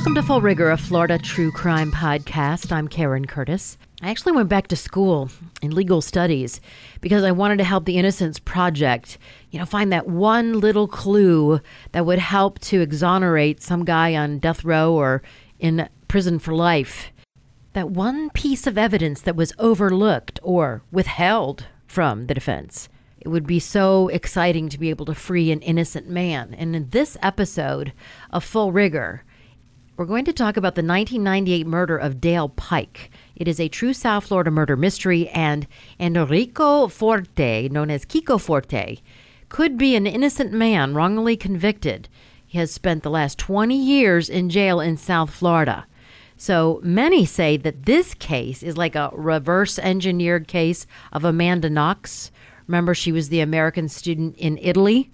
Welcome to Full Rigor, a Florida true crime podcast. I'm Karen Curtis. I actually went back to school in legal studies because I wanted to help the Innocence Project, you know, find that one little clue that would help to exonerate some guy on death row or in prison for life. That one piece of evidence that was overlooked or withheld from the defense. It would be so exciting to be able to free an innocent man. And in this episode of Full Rigor, we're going to talk about the 1998 murder of Dale Pike. It is a true South Florida murder mystery, and Enrico Forti, known as Kiko Forti, could be an innocent man wrongly convicted. He has spent the last 20 years in jail in South Florida. So many say that this case is like a reverse engineered case of Amanda Knox. Remember, she was the American student in Italy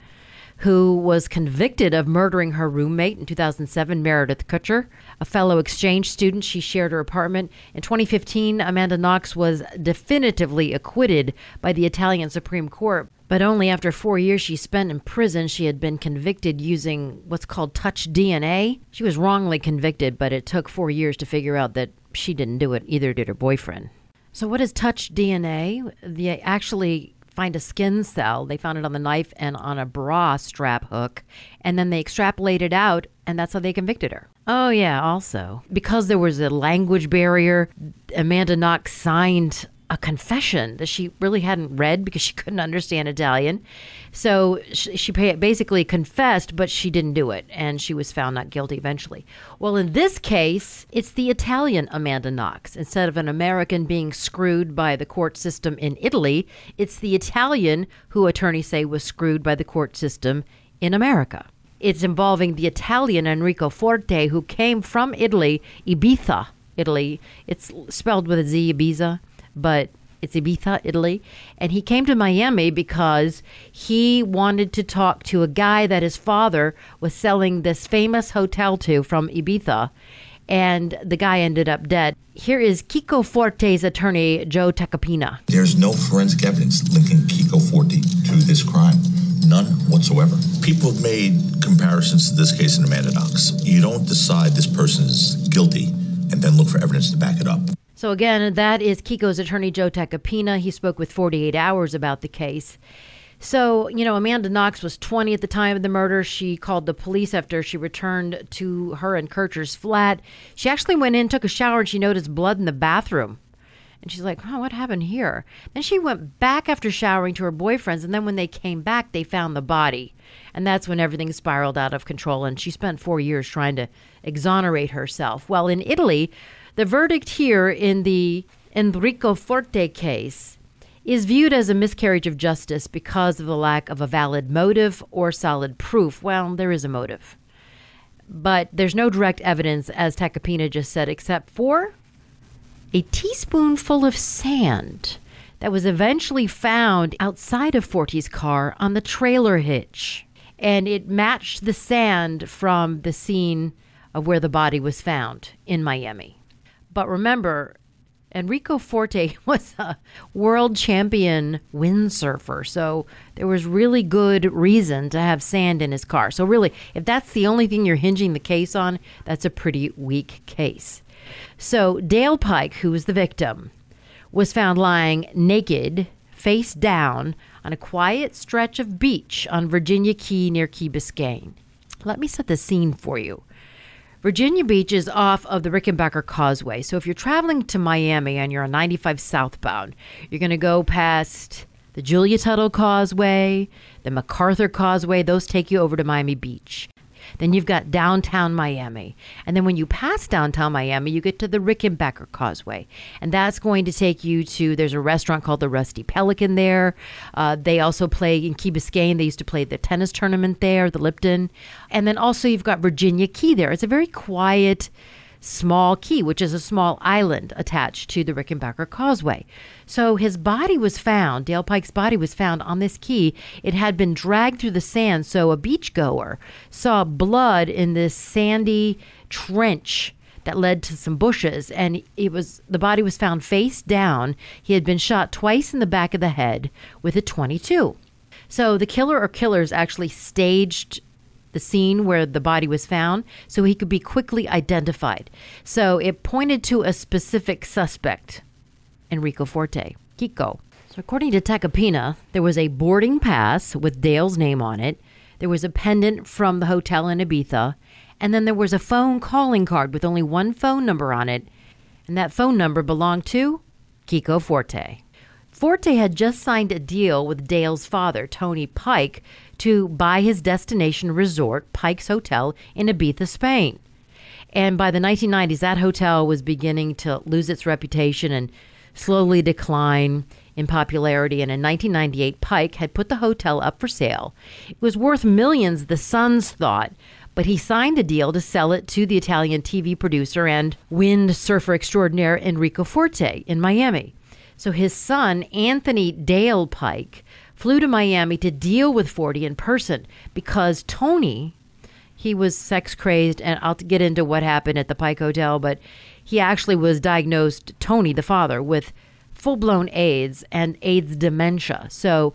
who was convicted of murdering her roommate in 2007, Meredith Kercher, a fellow exchange student. She shared her apartment. In 2015, Amanda Knox was definitively acquitted by the Italian Supreme Court. But only after four years she spent in prison, she had been convicted using what's called touch DNA. She was wrongly convicted, but it took four years to figure out that she didn't do it, either did her boyfriend. So, what is touch DNA? They actually find a skin cell. They found it on the knife and on a bra strap hook. And then they extrapolated out, and that's how they convicted her. Oh, yeah, also, because there was a language barrier, Amanda Knox signed a confession that she really hadn't read because she couldn't understand Italian. So she, she basically confessed, but she didn't do it, and she was found not guilty eventually. Well, in this case, it's the Italian Amanda Knox. Instead of an American being screwed by the court system in Italy, it's the Italian who attorneys say was screwed by the court system in America. It's involving the Italian Enrico Forti, who came from Italy, Ibiza, Italy. It's spelled with a Z, Ibiza but it's Ibiza, Italy. And he came to Miami because he wanted to talk to a guy that his father was selling this famous hotel to from Ibiza. And the guy ended up dead. Here is Kiko Forti's attorney, Joe Tacopina. There's no forensic evidence linking Kiko Forti to this crime. None whatsoever. People have made comparisons to this case in Amanda Knox. You don't decide this person is guilty and then look for evidence to back it up. So, again, that is Kiko's attorney, Joe Tacopina. He spoke with 48 Hours about the case. So, you know, Amanda Knox was 20 at the time of the murder. She called the police after she returned to her and Kercher's flat. She actually went in, took a shower, and she noticed blood in the bathroom. And she's like, oh, what happened here? Then she went back after showering to her boyfriend's. And then when they came back, they found the body. And that's when everything spiraled out of control. And she spent four years trying to exonerate herself. Well, in Italy, the verdict here in the Enrico Forti case is viewed as a miscarriage of justice because of the lack of a valid motive or solid proof. Well, there is a motive. But there's no direct evidence, as Tacopina just said, except for a teaspoonful of sand that was eventually found outside of Forti's car on the trailer hitch. And it matched the sand from the scene of where the body was found in Miami. But remember, Enrico Forti was a world champion windsurfer. So there was really good reason to have sand in his car. So, really, if that's the only thing you're hinging the case on, that's a pretty weak case. So, Dale Pike, who was the victim, was found lying naked, face down, on a quiet stretch of beach on Virginia Key near Key Biscayne. Let me set the scene for you. Virginia Beach is off of the Rickenbacker Causeway. So if you're traveling to Miami and you're on 95 southbound, you're going to go past the Julia Tuttle Causeway, the MacArthur Causeway. Those take you over to Miami Beach. Then you've got downtown Miami. And then when you pass downtown Miami, you get to the Rickenbacker Causeway. And that's going to take you to, there's a restaurant called the Rusty Pelican there. Uh, they also play in Key Biscayne. They used to play the tennis tournament there, the Lipton. And then also you've got Virginia Key there. It's a very quiet, Small Key, which is a small island attached to the Rickenbacker Causeway. So his body was found, Dale Pike's body was found on this key. It had been dragged through the sand, so a beachgoer saw blood in this sandy trench that led to some bushes and it was the body was found face down. He had been shot twice in the back of the head with a 22. So the killer or killers actually staged the scene where the body was found so he could be quickly identified. So it pointed to a specific suspect, Enrico Forti, Kiko. So according to Tacopina, there was a boarding pass with Dale's name on it. There was a pendant from the hotel in Ibiza, and then there was a phone calling card with only one phone number on it, and that phone number belonged to Kiko Forti. Forti had just signed a deal with Dale's father, Tony Pike, to buy his destination resort, Pike's Hotel, in Ibiza, Spain. And by the 1990s, that hotel was beginning to lose its reputation and slowly decline in popularity. And in 1998, Pike had put the hotel up for sale. It was worth millions, the sons thought, but he signed a deal to sell it to the Italian TV producer and wind surfer extraordinaire Enrico Forti in Miami. So his son, Anthony Dale Pike, flew to Miami to deal with Forti in person because Tony, he was sex crazed, and I'll get into what happened at the Pike Hotel, but he actually was diagnosed, Tony, the father, with full blown AIDS and AIDS dementia. So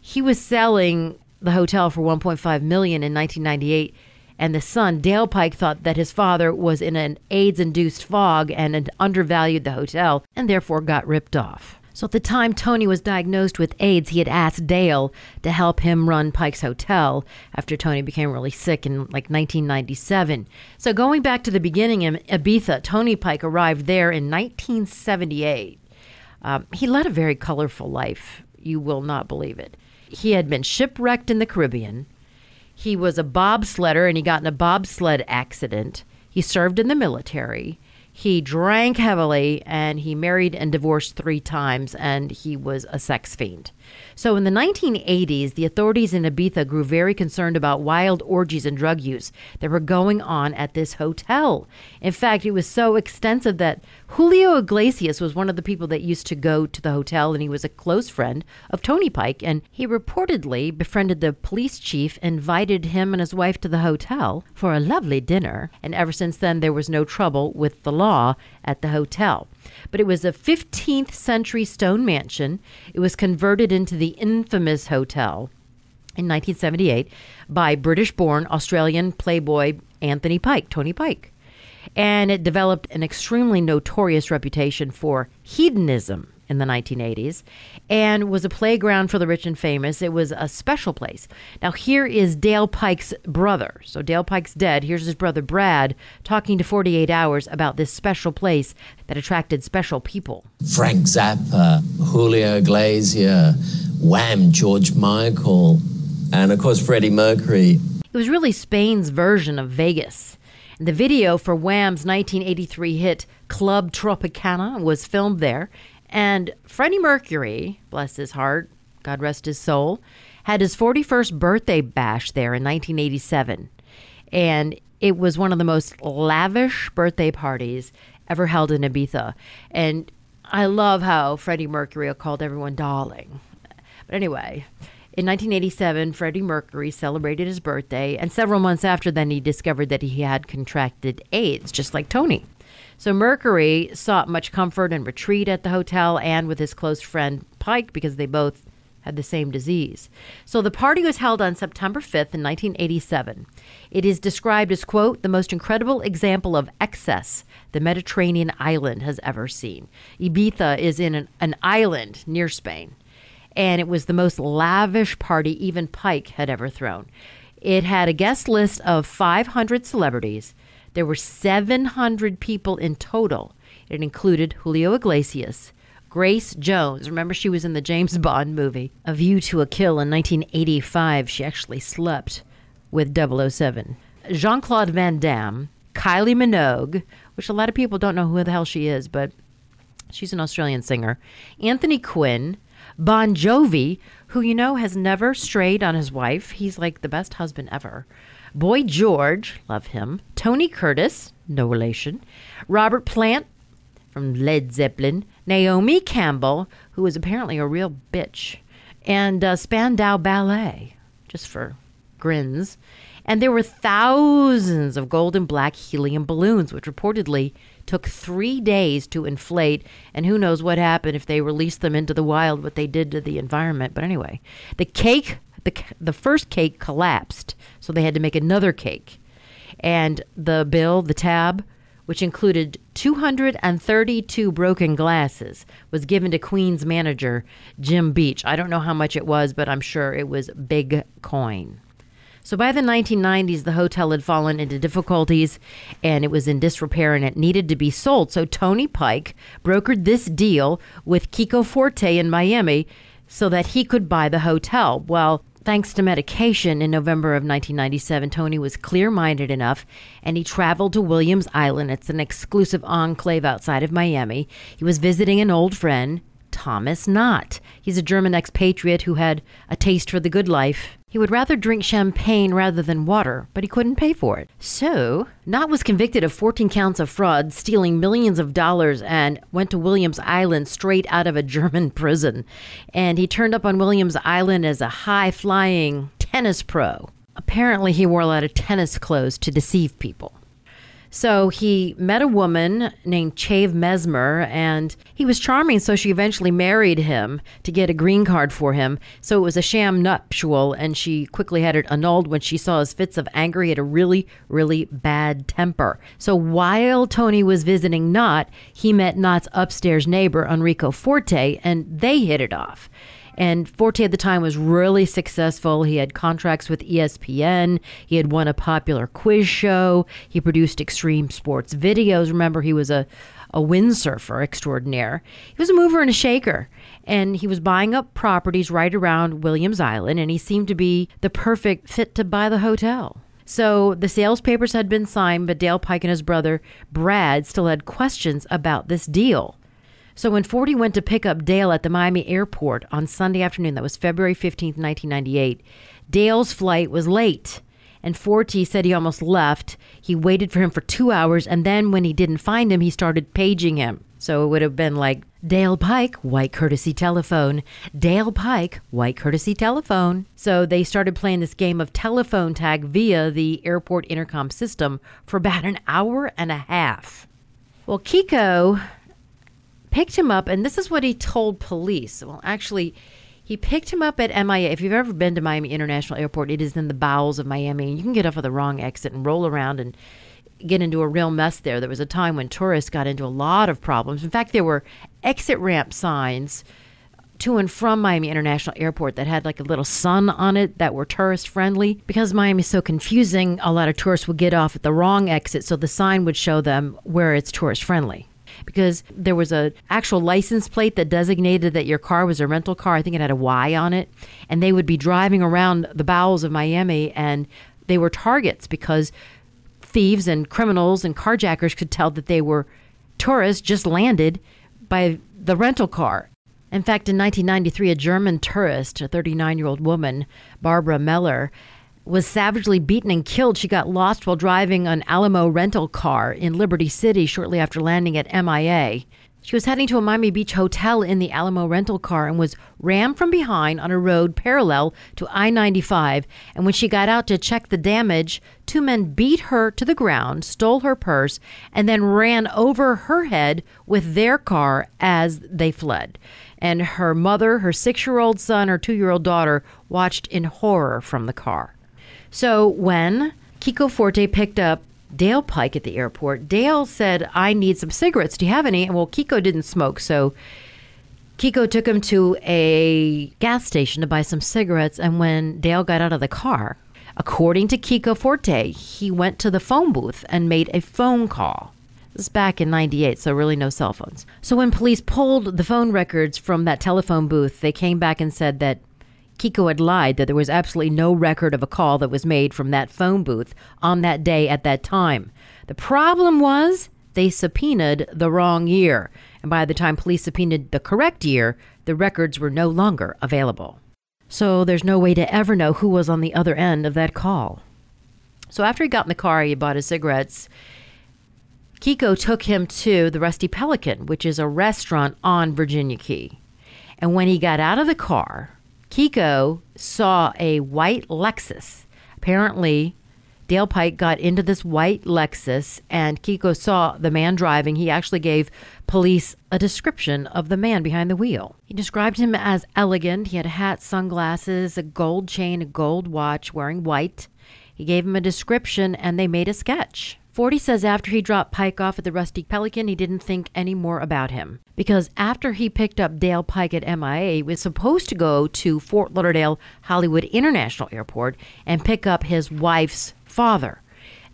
he was selling the hotel for 1.5 million in 1998 and the son, Dale Pike, thought that his father was in an AIDS induced fog and undervalued the hotel and therefore got ripped off. So at the time Tony was diagnosed with AIDS, he had asked Dale to help him run Pike's Hotel after Tony became really sick in like 1997. So going back to the beginning in Ibiza, Tony Pike arrived there in 1978. Um, he led a very colorful life. You will not believe it. He had been shipwrecked in the Caribbean. He was a bobsledder and he got in a bobsled accident. He served in the military. He drank heavily and he married and divorced three times, and he was a sex fiend. So in the 1980s, the authorities in Ibiza grew very concerned about wild orgies and drug use that were going on at this hotel. In fact, it was so extensive that Julio Iglesias was one of the people that used to go to the hotel, and he was a close friend of Tony Pike. And he reportedly befriended the police chief, invited him and his wife to the hotel for a lovely dinner. And ever since then, there was no trouble with the law at the hotel but it was a 15th century stone mansion. It was converted into the infamous hotel in 1978 by British born Australian playboy Anthony Pike, Tony Pike. And it developed an extremely notorious reputation for hedonism in the 1980s and was a playground for the rich and famous. It was a special place. Now, here is Dale Pike's brother. So, Dale Pike's dead. Here's his brother Brad talking to 48 Hours about this special place that attracted special people. Frank Zappa, Julio Iglesias, Wham, George Michael, and of course, Freddie Mercury. It was really Spain's version of Vegas. The video for Wham's 1983 hit Club Tropicana was filmed there, and Freddie Mercury, bless his heart, God rest his soul, had his 41st birthday bash there in 1987. And it was one of the most lavish birthday parties ever held in Ibiza. And I love how Freddie Mercury called everyone darling. But anyway, in 1987, Freddie Mercury celebrated his birthday, and several months after then, he discovered that he had contracted AIDS, just like Tony. So Mercury sought much comfort and retreat at the hotel and with his close friend Pike because they both had the same disease. So the party was held on September 5th in 1987. It is described as, quote, the most incredible example of excess the Mediterranean island has ever seen. Ibiza is in an, an island near Spain, and it was the most lavish party even Pike had ever thrown. It had a guest list of 500 celebrities there were 700 people in total. It included Julio Iglesias, Grace Jones. Remember, she was in the James Bond movie, A View to a Kill in 1985. She actually slept with 007. Jean Claude Van Damme, Kylie Minogue, which a lot of people don't know who the hell she is, but she's an Australian singer. Anthony Quinn, Bon Jovi, who you know has never strayed on his wife. He's like the best husband ever. Boy George, love him. Tony Curtis, no relation. Robert Plant from Led Zeppelin. Naomi Campbell, who is apparently a real bitch. And uh, Spandau Ballet, just for grins. And there were thousands of gold and black helium balloons, which reportedly took three days to inflate. And who knows what happened if they released them into the wild, what they did to the environment. But anyway, the cake the the first cake collapsed, so they had to make another cake. And the bill, the tab, which included 232 broken glasses, was given to Queen's manager, Jim Beach. I don't know how much it was, but I'm sure it was big coin. So by the 1990s, the hotel had fallen into difficulties and it was in disrepair and it needed to be sold. So Tony Pike brokered this deal with Kiko Forti in Miami so that he could buy the hotel. Well, thanks to medication in November of 1997, Tony was clear minded enough and he traveled to Williams Island. It's an exclusive enclave outside of Miami. He was visiting an old friend, Thomas Knott. He's a German expatriate who had a taste for the good life. He would rather drink champagne rather than water, but he couldn't pay for it. So, Knott was convicted of 14 counts of fraud, stealing millions of dollars, and went to Williams Island straight out of a German prison. And he turned up on Williams Island as a high flying tennis pro. Apparently, he wore a lot of tennis clothes to deceive people. So he met a woman named Chave Mesmer, and he was charming. So she eventually married him to get a green card for him. So it was a sham nuptial, and she quickly had it annulled when she saw his fits of anger. He had a really, really bad temper. So while Tony was visiting Knott, he met Knott's upstairs neighbor, Enrico Forti, and they hit it off. And Forti at the time was really successful. He had contracts with ESPN. He had won a popular quiz show. He produced extreme sports videos. Remember, he was a, a windsurfer extraordinaire. He was a mover and a shaker. And he was buying up properties right around Williams Island, and he seemed to be the perfect fit to buy the hotel. So the sales papers had been signed, but Dale Pike and his brother Brad still had questions about this deal. So when Forti went to pick up Dale at the Miami airport on Sunday afternoon, that was February 15th, 1998, Dale's flight was late. And Forte said he almost left. He waited for him for two hours, and then when he didn't find him, he started paging him. So it would have been like Dale Pike, white courtesy telephone. Dale Pike, white courtesy telephone. So they started playing this game of telephone tag via the airport intercom system for about an hour and a half. Well, Kiko picked him up, and this is what he told police. Well, actually, he picked him up at MIA. If you've ever been to Miami International Airport, it is in the bowels of Miami, and you can get off of the wrong exit and roll around and get into a real mess there. There was a time when tourists got into a lot of problems. In fact, there were exit ramp signs to and from Miami International Airport that had like a little sun on it that were tourist friendly. Because Miami's so confusing, a lot of tourists would get off at the wrong exit, so the sign would show them where it's tourist friendly because there was a actual license plate that designated that your car was a rental car. I think it had a Y on it, and they would be driving around the bowels of Miami, and they were targets because thieves and criminals and carjackers could tell that they were tourists just landed by the rental car. In fact, in 1993, a German tourist, a 39 year old woman, Barbara Meller, was savagely beaten and killed. She got lost while driving an Alamo rental car in Liberty City shortly after landing at MIA. She was heading to a Miami Beach hotel in the Alamo rental car and was rammed from behind on a road parallel to I 95. And when she got out to check the damage, two men beat her to the ground, stole her purse, and then ran over her head with their car as they fled. And her mother, her six year old son, her two year old daughter watched in horror from the car. So when Kiko Forti picked up Dale Pike at the airport, Dale said, I need some cigarettes. Do you have any? And well, Kiko didn't smoke. So Kiko took him to a gas station to buy some cigarettes. And when Dale got out of the car, according to Kiko Forti, he went to the phone booth and made a phone call. This is back in 98, so really no cell phones. So when police pulled the phone records from that telephone booth, they came back and said that Kiko had lied that there was absolutely no record of a call that was made from that phone booth on that day at that time. The problem was they subpoenaed the wrong year, and by the time police subpoenaed the correct year, the records were no longer available. So there's no way to ever know who was on the other end of that call. So after he got in the car, he bought his cigarettes. Kiko took him to the Rusty Pelican, which is a restaurant on Virginia Key. And when he got out of the car, Kiko saw a white Lexus. Apparently, Dale Pike got into this white Lexus, and Kiko saw the man driving. He actually gave police a description of the man behind the wheel. He described him as elegant. He had a hat, sunglasses, a gold chain, a gold watch, wearing white. He gave him a description, and they made a sketch. Forti says after he dropped Pike off at the Rusty Pelican, he didn't think any more about him. Because after he picked up Dale Pike at MIA, he was supposed to go to Fort Lauderdale Hollywood International Airport and pick up his wife's father.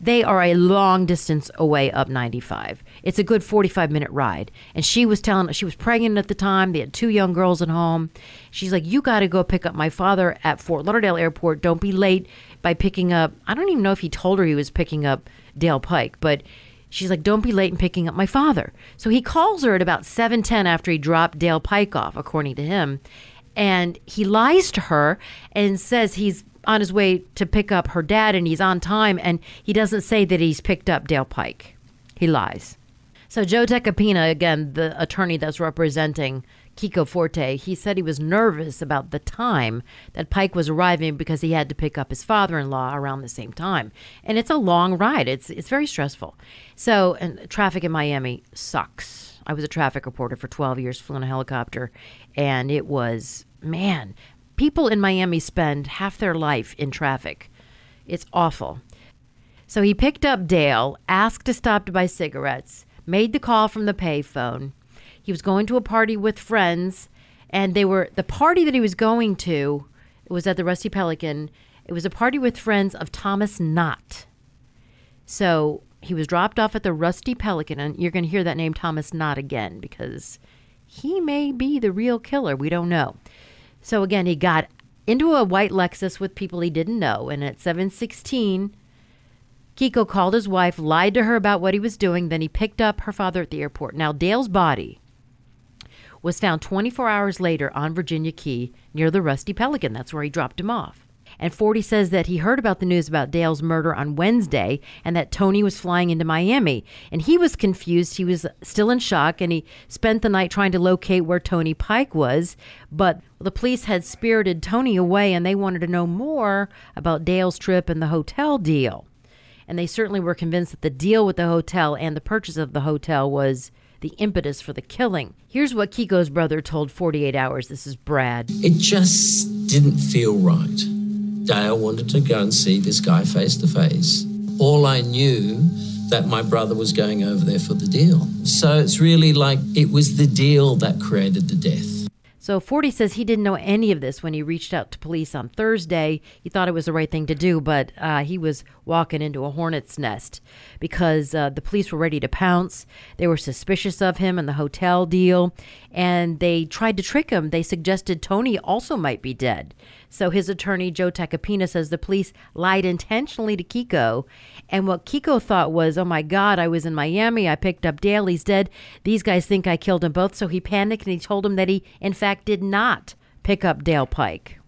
They are a long distance away up 95. It's a good 45 minute ride. And she was telling, she was pregnant at the time. They had two young girls at home. She's like, You got to go pick up my father at Fort Lauderdale Airport. Don't be late by picking up. I don't even know if he told her he was picking up Dale Pike, but she's like, "Don't be late in picking up my father." So he calls her at about 7:10 after he dropped Dale Pike off, according to him, and he lies to her and says he's on his way to pick up her dad and he's on time and he doesn't say that he's picked up Dale Pike. He lies. So Joe Tacopina, again, the attorney that's representing Kiko Forti, he said he was nervous about the time that Pike was arriving because he had to pick up his father-in-law around the same time. And it's a long ride. It's it's very stressful. So, and traffic in Miami sucks. I was a traffic reporter for 12 years, flew in a helicopter, and it was man, people in Miami spend half their life in traffic. It's awful. So he picked up Dale, asked to stop to buy cigarettes, made the call from the payphone he was going to a party with friends, and they were the party that he was going to. Was at the Rusty Pelican. It was a party with friends of Thomas Knott. So he was dropped off at the Rusty Pelican, and you're going to hear that name Thomas Knott again because he may be the real killer. We don't know. So again, he got into a white Lexus with people he didn't know, and at 716, Kiko called his wife, lied to her about what he was doing, then he picked up her father at the airport. Now, Dale's body was found 24 hours later on Virginia Key near the Rusty Pelican. That's where he dropped him off. And Forti says that he heard about the news about Dale's murder on Wednesday and that Tony was flying into Miami. And he was confused. He was still in shock and he spent the night trying to locate where Tony Pike was. But the police had spirited Tony away and they wanted to know more about Dale's trip and the hotel deal. And they certainly were convinced that the deal with the hotel and the purchase of the hotel was the impetus for the killing. Here's what Kiko's brother told 48 Hours. This is Brad. It just didn't feel right. Dale wanted to go and see this guy face to face. All I knew that my brother was going over there for the deal. So it's really like it was the deal that created the death. So Forti says he didn't know any of this when he reached out to police on Thursday. He thought it was the right thing to do, but uh, he was walking into a hornet's nest because uh, the police were ready to pounce. They were suspicious of him and the hotel deal, and they tried to trick him. They suggested Tony also might be dead. So his attorney, Joe Tacopina, says the police lied intentionally to Kiko. And what Kiko thought was, oh my God, I was in Miami. I picked up Dale. He's dead. These guys think I killed them both. So he panicked and he told them that he, in fact, did not pick up Dale Pike.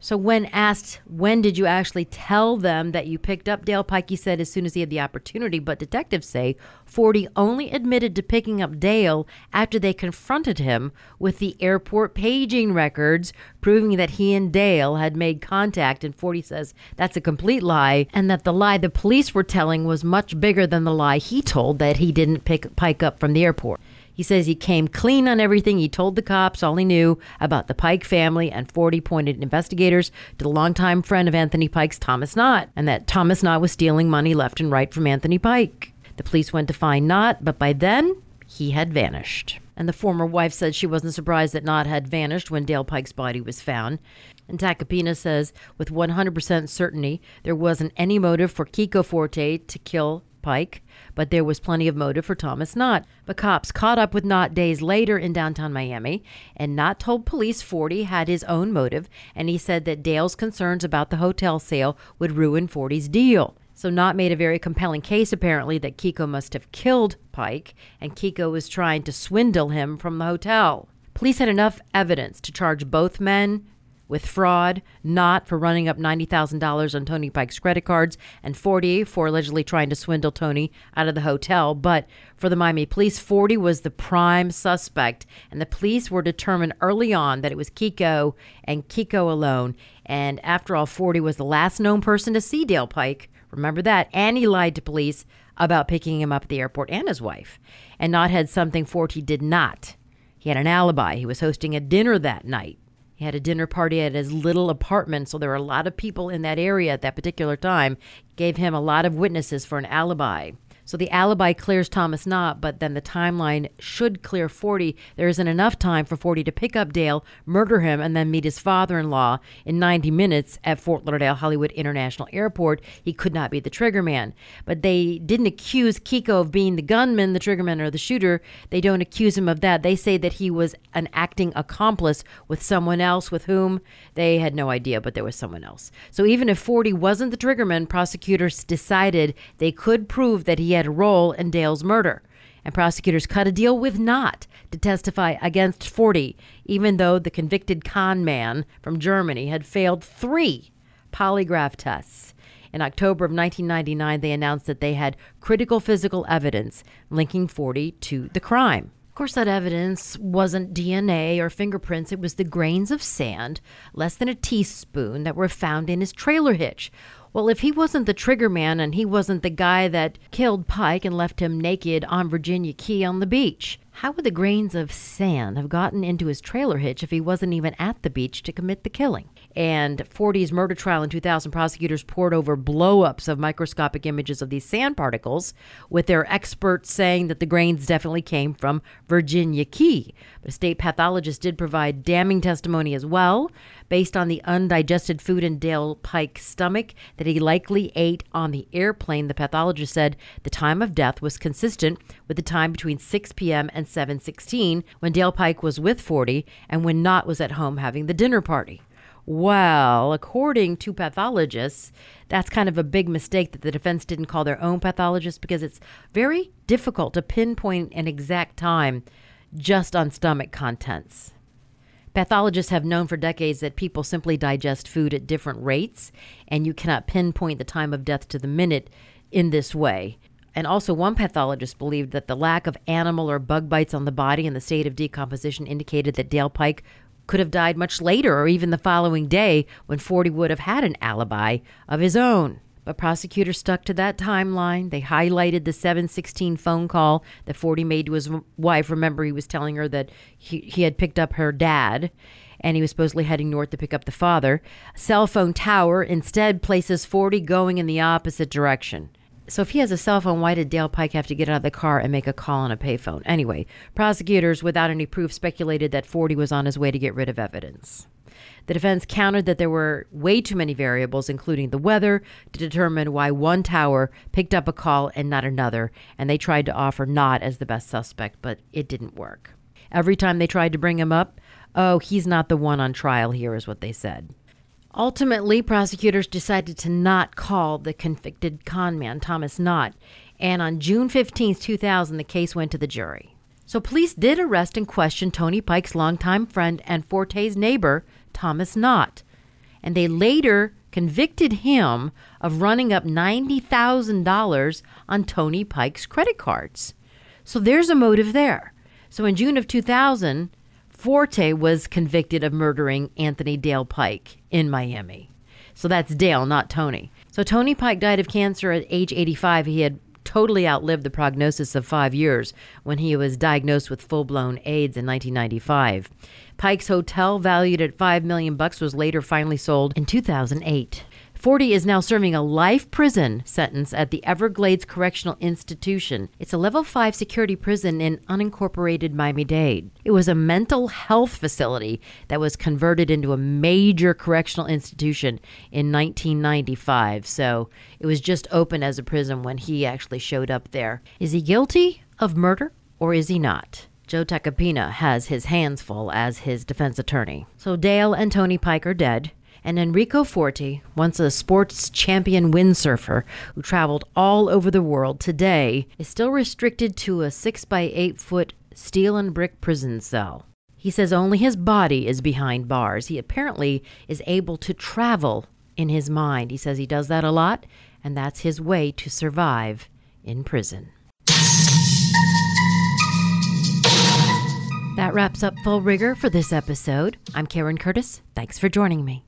So, when asked, when did you actually tell them that you picked up Dale Pike, he said as soon as he had the opportunity. But detectives say Forti only admitted to picking up Dale after they confronted him with the airport paging records, proving that he and Dale had made contact. And Forti says that's a complete lie, and that the lie the police were telling was much bigger than the lie he told that he didn't pick Pike up from the airport. He says he came clean on everything. He told the cops all he knew about the Pike family, and Forti pointed investigators to the longtime friend of Anthony Pike's, Thomas Knott, and that Thomas Knott was stealing money left and right from Anthony Pike. The police went to find Knott, but by then, he had vanished. And the former wife said she wasn't surprised that Knott had vanished when Dale Pike's body was found. And Tacopina says with 100% certainty there wasn't any motive for Kiko Forti to kill Pike, but there was plenty of motive for Thomas Knott. The cops caught up with Knott days later in downtown Miami, and Knott told police Forti had his own motive, and he said that Dale's concerns about the hotel sale would ruin Forti's deal. So Knott made a very compelling case apparently that Kiko must have killed Pike, and Kiko was trying to swindle him from the hotel. Police had enough evidence to charge both men with fraud, Knott for running up $90,000 on Tony Pike's credit cards, and Forti for allegedly trying to swindle Tony out of the hotel. But for the Miami police, Forti was the prime suspect, and the police were determined early on that it was Kiko and Kiko alone. And after all, Forti was the last known person to see Dale Pike Remember that? And he lied to police about picking him up at the airport and his wife. And Knott had something Forti did not. He had an alibi. He was hosting a dinner that night. He had a dinner party at his little apartment, so there were a lot of people in that area at that particular time. Gave him a lot of witnesses for an alibi. So the alibi clears Thomas Knott, but then the timeline should clear Forti. There isn't enough time for Forti to pick up Dale, murder him, and then meet his father in law in 90 minutes at Fort Lauderdale Hollywood International Airport. He could not be the trigger man. But they didn't accuse Kiko of being the gunman, the triggerman, or the shooter. They don't accuse him of that. They say that he was an acting accomplice with someone else with whom they had no idea, but there was someone else. So even if Forti wasn't the triggerman, prosecutors decided they could prove that he had a role in Dale's murder. And prosecutors cut a deal with Knott to testify against Forti, even though the convicted con man from Germany had failed three polygraph tests. In October of 1999, they announced that they had critical physical evidence linking Forti to the crime. Of course, that evidence wasn't DNA or fingerprints, it was the grains of sand, less than a teaspoon, that were found in his trailer hitch, well, if he wasn't the trigger man and he wasn't the guy that killed Pike and left him naked on Virginia Key on the beach, how would the grains of sand have gotten into his trailer hitch if he wasn't even at the beach to commit the killing? And Forti's murder trial in 2000, prosecutors pored over blow-ups of microscopic images of these sand particles, with their experts saying that the grains definitely came from Virginia Key. But a state pathologist did provide damning testimony as well, based on the undigested food in Dale Pike's stomach that he likely ate on the airplane. The pathologist said the time of death was consistent with the time between 6 p.m. and 7:16 when Dale Pike was with Forti and when Knott was at home having the dinner party. Well, according to pathologists, that's kind of a big mistake that the defense didn't call their own pathologist because it's very difficult to pinpoint an exact time just on stomach contents. Pathologists have known for decades that people simply digest food at different rates, and you cannot pinpoint the time of death to the minute in this way. And also, one pathologist believed that the lack of animal or bug bites on the body and the state of decomposition indicated that Dale Pike could have died much later or even the following day when Forti would have had an alibi of his own. But prosecutors stuck to that timeline. They highlighted the 716 phone call that Forti made to his wife. Remember, he was telling her that he, he had picked up her dad and he was supposedly heading north to pick up the father. Cell phone tower instead places Forti going in the opposite direction. So if he has a cell phone, why did Dale Pike have to get out of the car and make a call on a payphone? Anyway, prosecutors, without any proof, speculated that Forti was on his way to get rid of evidence. The defense countered that there were way too many variables, including the weather, to determine why one tower picked up a call and not another, and they tried to offer Knott as the best suspect, but it didn't work. Every time they tried to bring him up, oh, he's not the one on trial here, is what they said. Ultimately, prosecutors decided to not call the convicted conman, Thomas Knott, and on June 15, 2000, the case went to the jury. So police did arrest and question Tony Pike's longtime friend and Forti's neighbor, Thomas Knott, and they later convicted him of running up $90,000 on Tony Pike's credit cards. So there's a motive there. So in June of 2000, Forti was convicted of murdering Anthony Dale Pike in Miami. So that's Dale, not Tony. So Tony Pike died of cancer at age 85. He had totally outlived the prognosis of five years when he was diagnosed with full-blown AIDS in 1995. Pike's hotel, valued at five million bucks, was later finally sold in 2008. Forti is now serving a life prison sentence at the Everglades Correctional Institution. It's a level 5 security prison in unincorporated Miami Dade. It was a mental health facility that was converted into a major correctional institution in 1995. So it was just open as a prison when he actually showed up there. Is he guilty of murder or is he not? Joe Tacopina has his hands full as his defense attorney. So Dale and Tony Pike are dead and Enrico Forti, once a sports champion windsurfer who traveled all over the world, today is still restricted to a 6 by 8 foot steel and brick prison cell. He says only his body is behind bars. He apparently is able to travel in his mind. He says he does that a lot, and that's his way to survive in prison. That wraps up Full Rigor for this episode. I'm Karen Curtis. Thanks for joining me.